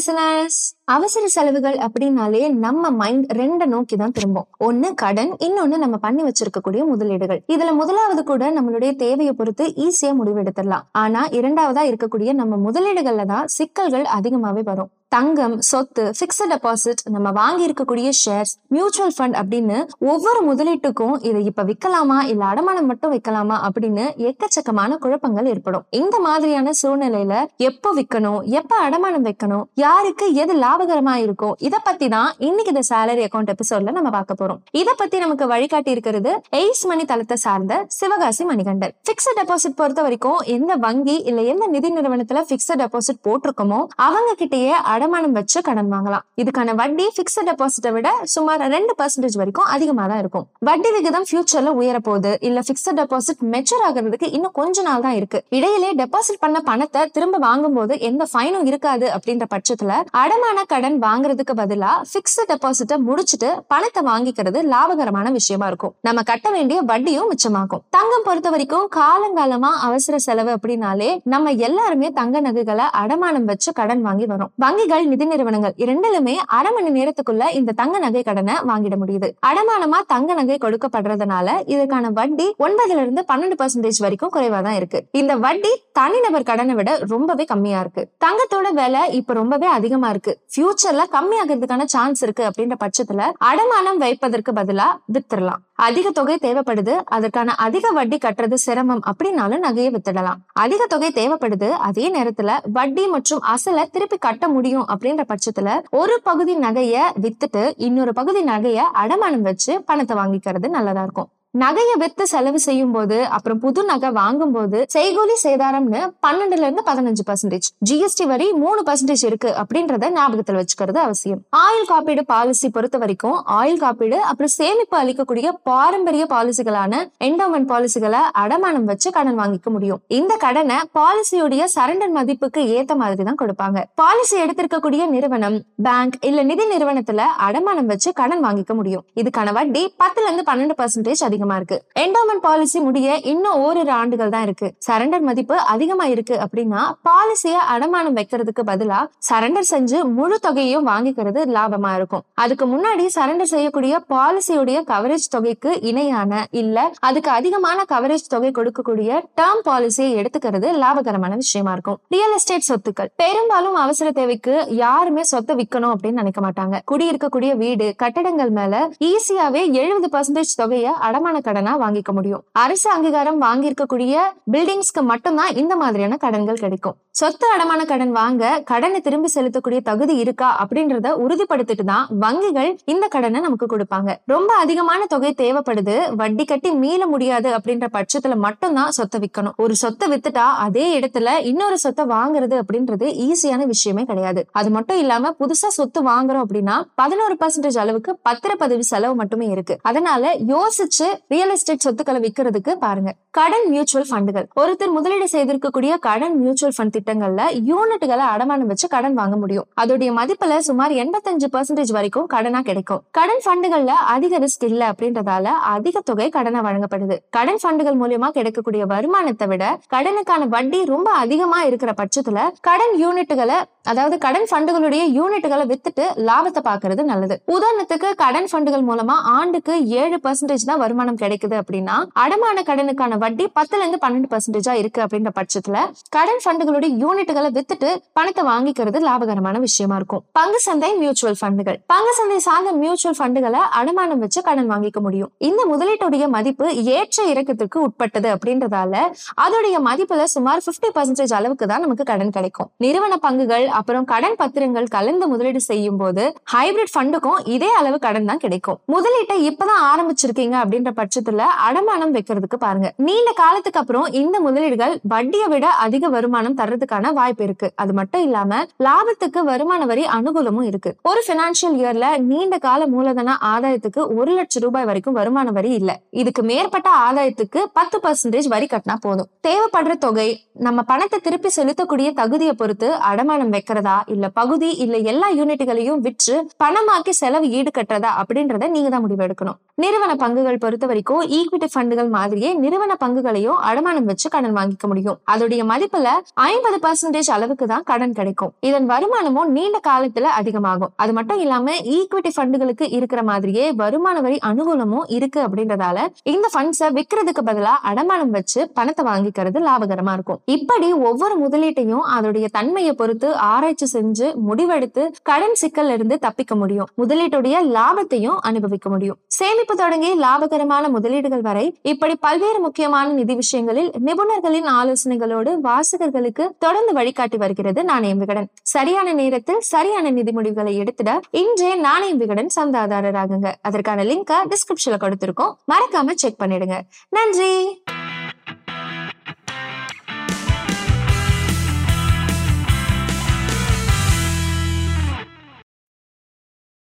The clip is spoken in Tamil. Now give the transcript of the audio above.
பிசினஸ் அவசர செலவுகள் அப்படின்னாலே நம்ம மைண்ட் ரெண்ட நோக்கி தான் திரும்பும். ஒண்ணு கடன் இன்னொன்னு நம்ம பண்ணி வச்சிருக்கக்கூடிய முதலீடுகள். இதுல முதலாவது கூட நம்மளுடைய தேவையை பொறுத்து ஈஸியா முடிவெடுத்துடலாம் ஆனா இரண்டாவதா இருக்கக்கூடிய நம்ம முதலீடுகள்ல தான் சிக்கல்கள் அதிகமாவே வரும். தங்கம் சொத்து பிக்சட் டெபாசிட் நம்ம வாங்கி இருக்கக்கூடிய ஷேர்ஸ் மியூச்சுவல் ஃபண்ட் அப்படின்னு ஒவ்வொரு முதலீட்டுக்கும் இதை இப்ப விற்கலாமா இல்ல அடமானம் மட்டும் விற்கலாமா அப்படின்னு எக்கச்சக்கமான குழப்பங்கள் ஏற்படும். இந்த மாதிரியான சூழ்நிலையில எப்போ விற்கணும் எப்ப அடமானம் வைக்கணும் யாருக்கு எது லாபகரமா இருக்கும் இத பத்தி தான் இன்னைக்கு இந்த சேலரி அக்கௌண்ட் எபிசோட்ல நம்ம பார்க்க போறோம். இத பத்தி நமக்கு வழிகாட்டி இருக்கிறது எய்ஸ் மணி தளத்தை சார்ந்த சிவகாசி மணிகண்டன். பிக்சட் டெபாசிட் பொறுத்த வரைக்கும் எந்த வங்கி இல்ல எந்த நிதி நிறுவனத்துல பிக்சட் டெபாசிட் போட்டிருக்கோமோ அவங்க கிட்டேயே அடமானம் வச்சு கடன் வாங்கலாம். இதுக்கான வட்டி பிக்சட் டெபாசிட்டை விட சுமார் ரெண்டு பர்சன்டேஜ் வரைக்கும் அதிகமா தான் இருக்கும். வட்டி விகிதம் ஃபியூச்சர்ல உயர போகுது. இல்ல பிக்சட் டெபாசிட் மெச்சூர் ஆகிறதுக்கு இன்னும் கொஞ்ச நாள் தான் இருக்கு. இடையிலே டெபாசிட் பண்ண பணத்தை திரும்ப வாங்கும் போது எந்த ஃபைனும் இருக்காது அப்படின்ற பட்சத்துல அடமான கடன் வாங்குறதுக்கு பதிலா பிக்சட் டெபாசிட்டை முடிச்சுட்டு பணத்தை வாங்கிக்கிறது லாபகரமான விஷயமா இருக்கும். நம்ம கட்ட வேண்டிய வட்டியும் மிச்சமாகும். தங்கம் பொறுத்த வரைக்கும் காலங்காலமா அவசர செலவு அப்படின்னாலே நம்ம எல்லாருமே தங்க நகைகளை அடமானம் வச்சு கடன் வாங்கி வரும் வங்கி வங்கிகள் நிதி நிறுவனங்கள் இரண்டிலுமே அரை மணி நேரத்துக்குள்ள இந்த தங்க நகை கடனை வாங்கிட முடியுது. அடமானமா தங்க நகை கொடுக்கப்படுறதுனால இதற்கான வட்டி ஒன்பதுல இருந்து பன்னெண்டு பர்சன்டேஜ் வரைக்கும் குறைவா தான் இருக்கு. இந்த வட்டி தனிநபர் கடனை விட ரொம்பவே கம்மியா இருக்கு. தங்கத்தோட விலை இப்ப ரொம்பவே அதிகமா இருக்கு. ஃபியூச்சர்ல கம்மியாகிறதுக்கான சான்ஸ் இருக்கு அப்படின்ற பட்சத்துல அடமானம் வைப்பதற்கு பதிலா வித்துடலாம். அதிக தொகை தேவைப்படுது அதற்கான அதிக வட்டி கட்டுறது சிரமம் அப்படின்னாலும் நகையை வித்துடலாம். அதிக தொகை தேவைப்படுது அதே நேரத்துல வட்டி மற்றும் அசலை திருப்பி கட்ட முடியும் அப்படின்ற பட்சத்துல ஒரு பகுதி நகைய வித்துட்டு இன்னொரு பகுதி நகைய அடமானம் வச்சு பணத்தை வாங்கிக்கிறது நல்லதா இருக்கும். நகையை வித்து செலவு செய்யும் போது அப்புறம் புது நகை வாங்கும் போது செய்கூலி சேதாரம்னு பன்னெண்டுல இருந்து பதினஞ்சு பர்சன்டேஜ் ஜிஎஸ்டி வரி மூணு பர்சன்டேஜ் இருக்கு அப்படின்றத ஞாபகத்துல வச்சுக்கிறது அவசியம். ஆயுள் காப்பீடு பாலிசி பொறுத்த வரைக்கும் ஆயுள் காப்பீடு அப்புறம் சேமிப்பு அளிக்கக்கூடிய பாரம்பரிய பாலிசிகளான என்டோமெண்ட் பாலிசிகளை அடமானம் வச்சு கடன் வாங்கிக்க முடியும். இந்த கடனை பாலிசியுடைய சரண்டர் மதிப்புக்கு ஏத்த மாதிரி தான் கொடுப்பாங்க. பாலிசி எடுத்திருக்கக்கூடிய நிறுவனம் பேங்க் இல்ல நிதி நிறுவனத்துல அடமானம் வச்சு கடன் வாங்கிக்க முடியும். இதுக்கான வட்டி பத்துல இருந்து பன்னெண்டு பர்சன்டேஜ் அதிகம் இருக்கு. என்டோமெண்ட் பாலிசி முடிய இன்னும் ஓரிரு ஆண்டுகள் தான் இருக்கு. சரண்டர் மதிப்பு அதிகமா இருக்கு அப்படின்னா பாலிசிய அடமானம் வைக்கிறதுக்கு பதிலா சரண்டர் செஞ்சு முழு தொகையையும் வாங்கிக்கிறது லாபமா இருக்கும். அதுக்கு முன்னாடி சரண்டர் செய்யக்கூடிய பாலிசியுடைய கவரேஜ் தொகைக்கு இணையான இல்ல அதுக்கு அதிகமான கவரேஜ் தொகை கொடுக்கக்கூடிய டேர்ம் பாலிசியை எடுத்துக்கிறது லாபகரமான விஷயமா இருக்கும். ரியல் எஸ்டேட் சொத்துக்கள். பெரும்பாலும் அவசர தேவைக்கு யாருமே சொத்தை விற்கணும் அப்படின்னு நினைக்க மாட்டாங்க. குடியிருக்கக்கூடிய வீடு கட்டடங்கள் மேல ஈஸியாவே எழுபது பர்சன்டேஜ் தொகையை அடமான கடனா வாங்கிக்க முடியும். அரசு அங்கீகாரம் வாங்கியிருக்கக்கூடிய பில்டிங்ஸ்க்கு மட்டும்தான் இந்த மாதிரியான கடன்கள் கிடைக்கும். சொத்து அடமான கடன் வாங்க கடனை திரும்பி செலுத்தக்கூடிய தகுதி இருக்கா அப்படின்றத உறுதிப்படுத்திட்டு தான் வங்கிகள் இந்த கடனை நமக்கு கொடுப்பாங்க. ரொம்ப அதிகமான தொகை தேவைப்படுது. வட்டி கட்டி மீள முடியாது அப்படின்ற பட்சத்துல மட்டும்தான் சொத்தை விற்கணும் ஒரு சொத்தை வித்துட்டா அதே இடத்துல இன்னொரு சொத்தை வாங்குறது அப்படின்றது ஈஸியான விஷயமே கிடையாது. அது மட்டும் இல்லாம புதுசா சொத்து வாங்குறோம் அப்படின்னா பதினோரு பர்சன்டேஜ் அளவுக்கு பத்திரப்பதிவு செலவு மட்டுமே இருக்கு. அதனால யோசிச்சு ரியல் எஸ்டேட் சொத்துக்களை விற்கிறதுக்கு பாருங்க. கடன் மியூச்சுவல் ஃபண்டுகள் ஒருத்தர் முதலீடு செய்திருக்கக்கூடிய கடன் மியூச்சுவல் ஃபண்ட் திட்டங்கள்ல யூனிட்டுகளை அடமானம் வச்சு கடன் வாங்க முடியும். அதோடைய மதிப்புல சுமார் எண்பத்தஞ்சு பர்சன்டேஜ் வரைக்கும் கடனா கிடைக்கும். கடன் ஃபண்டுகள்ல அதிக ரிஸ்க் இல்ல அப்படின்றதால அதிக தொகை கடனை வழங்கப்படுது. கடன் ஃபண்டுகள் மூலியமா கிடைக்கக்கூடிய வருமானத்தை விட கடனுக்கான வட்டி ரொம்ப அதிகமா இருக்கிற பட்சத்துல கடன் யூனிட்டுகளை அதாவது கடன் ஃபண்டுகளுடைய யூனிட்டுகளை வித்துட்டு லாபத்தை பாக்குறது நல்லது. உதாரணத்துக்கு கடன் ஃபண்டுகள் மூலமா ஆண்டுக்கு ஏழு பர்சன்டேஜ் தான் வருமானம் கிடைக்குது அப்படின்னா அடமான கடனுக்கான வட்டி பத்துல இருந்து பன்னெண்டு பர்சன்டேஜா இருக்கு அப்படின்ற பட்சத்துல கடன் ஃபண்டுகளுடைய யூனிட்டுகளை வித்துட்டு பணத்தை வாங்கிக்கிறது லாபகரமான விஷயமா இருக்கும். பங்கு சந்தை மியூச்சுவல் ஃபண்டுகள் பங்கு சந்தை சார்ந்த மியூச்சுவல் ஃபண்டுகளை அடமானம் வச்சு கடன் வாங்கிக்க முடியும். இந்த முதலீட்டுடைய மதிப்பு ஏற்ற இறக்கத்திற்கு உட்பட்டது அப்படின்றதால அதோடைய மதிப்புல சுமார் பிப்டி பர்சன்டேஜ் அளவுக்கு தான் நமக்கு கடன் கிடைக்கும். நிறுவன பங்குகள் அப்புறம் கடன் பத்திரங்கள் கலந்து முதலீடு செய்யும் போது ஹைபிரிட் ஃபண்டுக்கும் இதே அளவு கடன் தான் கிடைக்கும். முதலீட்டை இப்பதான் ஆரம்பிச்சிருக்கீங்க அப்படின்ற பட்சத்துல அடமானம் வைக்கிறதுக்கு பாருங்க. நீண்ட காலத்துக்கு அப்புறம் இந்த முதலீடுகள் வட்டியை விட அதிக வருமானம் தர்றதுக்கான வாய்ப்பு இருக்கு. அது மட்டும் இல்லாம லாபத்துக்கு வருமான வரி அனுகூலமும் இருக்கு. ஒரு பினான்சியல் இயர்ல நீண்ட கால மூலதன ஆதாயத்துக்கு ஒரு லட்சம் ரூபாய் வரைக்கும் வருமான வரி இல்ல. இதுக்கு மேற்பட்ட ஆதாயத்துக்கு பத்து பர்சன்டேஜ் வரி கட்டினா போதும். தேவைப்படுற தொகை நம்ம பணத்தை திருப்பி செலுத்தக்கூடிய தகுதியை பொறுத்து அடமானம் வைக்கிறதா? இல்ல பகுதி இல்ல எல்லா யூனிட்டுகளையும் விற்று பணமாக்கி செலவு ஈடு கட்டுறதா அப்படின்றத நீங்க தான் முடிவு எடுக்கணும் நிறுவன பங்குகள் பொறுத்த வரைக்கும் ஈக்விட்டி ஃபண்டுகள் மாதிரியே நிறுவன பங்குகளையும் அடமானம் வச்சு கடன் வாங்கிக்க முடியும். அதோடைய மதிப்புல ஐம்பது பர்சன்டேஜ் அளவுக்கு தான் கடன் கிடைக்கும். இதன் வருமானமும் நீண்ட காலத்துல அதிகமாகும். அது மட்டும் இல்லாம ஈக்விட்டி ஃபண்டுகளுக்கு இருக்கிற மாதிரியே வருமான வரி அனுகூலமும் இருக்கு அப்படின்றதால இந்த ஃபண்ட்ஸை விற்கிறதுக்கு பதிலா அடமானம் வச்சு பணத்தை வாங்கிக்கிறது லாபகரமா இருக்கும். இப்படி ஒவ்வொரு முதலீட்டையும் அதோடைய தன்மையை பொறுத்து ஆராய்ச்சி செஞ்சு முடிவெடுத்து கடன் சிக்கல்ல இருந்து தப்பிக்க முடியும். முதலீட்டுடைய லாபத்தையும் அனுபவிக்க முடியும். சேமிப்பு சேமிப்பு தொடங்கி லாபகரமான முதலீடுகள் வரை இப்படி பல்வேறு முக்கியமான நிதி விஷயங்களில் நிபுணர்களின் ஆலோசனைகளோடு வாசகர்களுக்கு தொடர்ந்து வழிகாட்டி வருகிறது நாணயம் விகடன். சரியான நேரத்தில் சரியான நிதி முடிவுகளை எடுத்துட இன்றே நாணயம் விகடன் சந்தாதாரராகுங்க. அதற்கான லிங்கை டிஸ்கிரிப்ஷன்ல கொடுத்திருக்கோம். மறக்காம செக் பண்ணிடுங்க. நன்றி!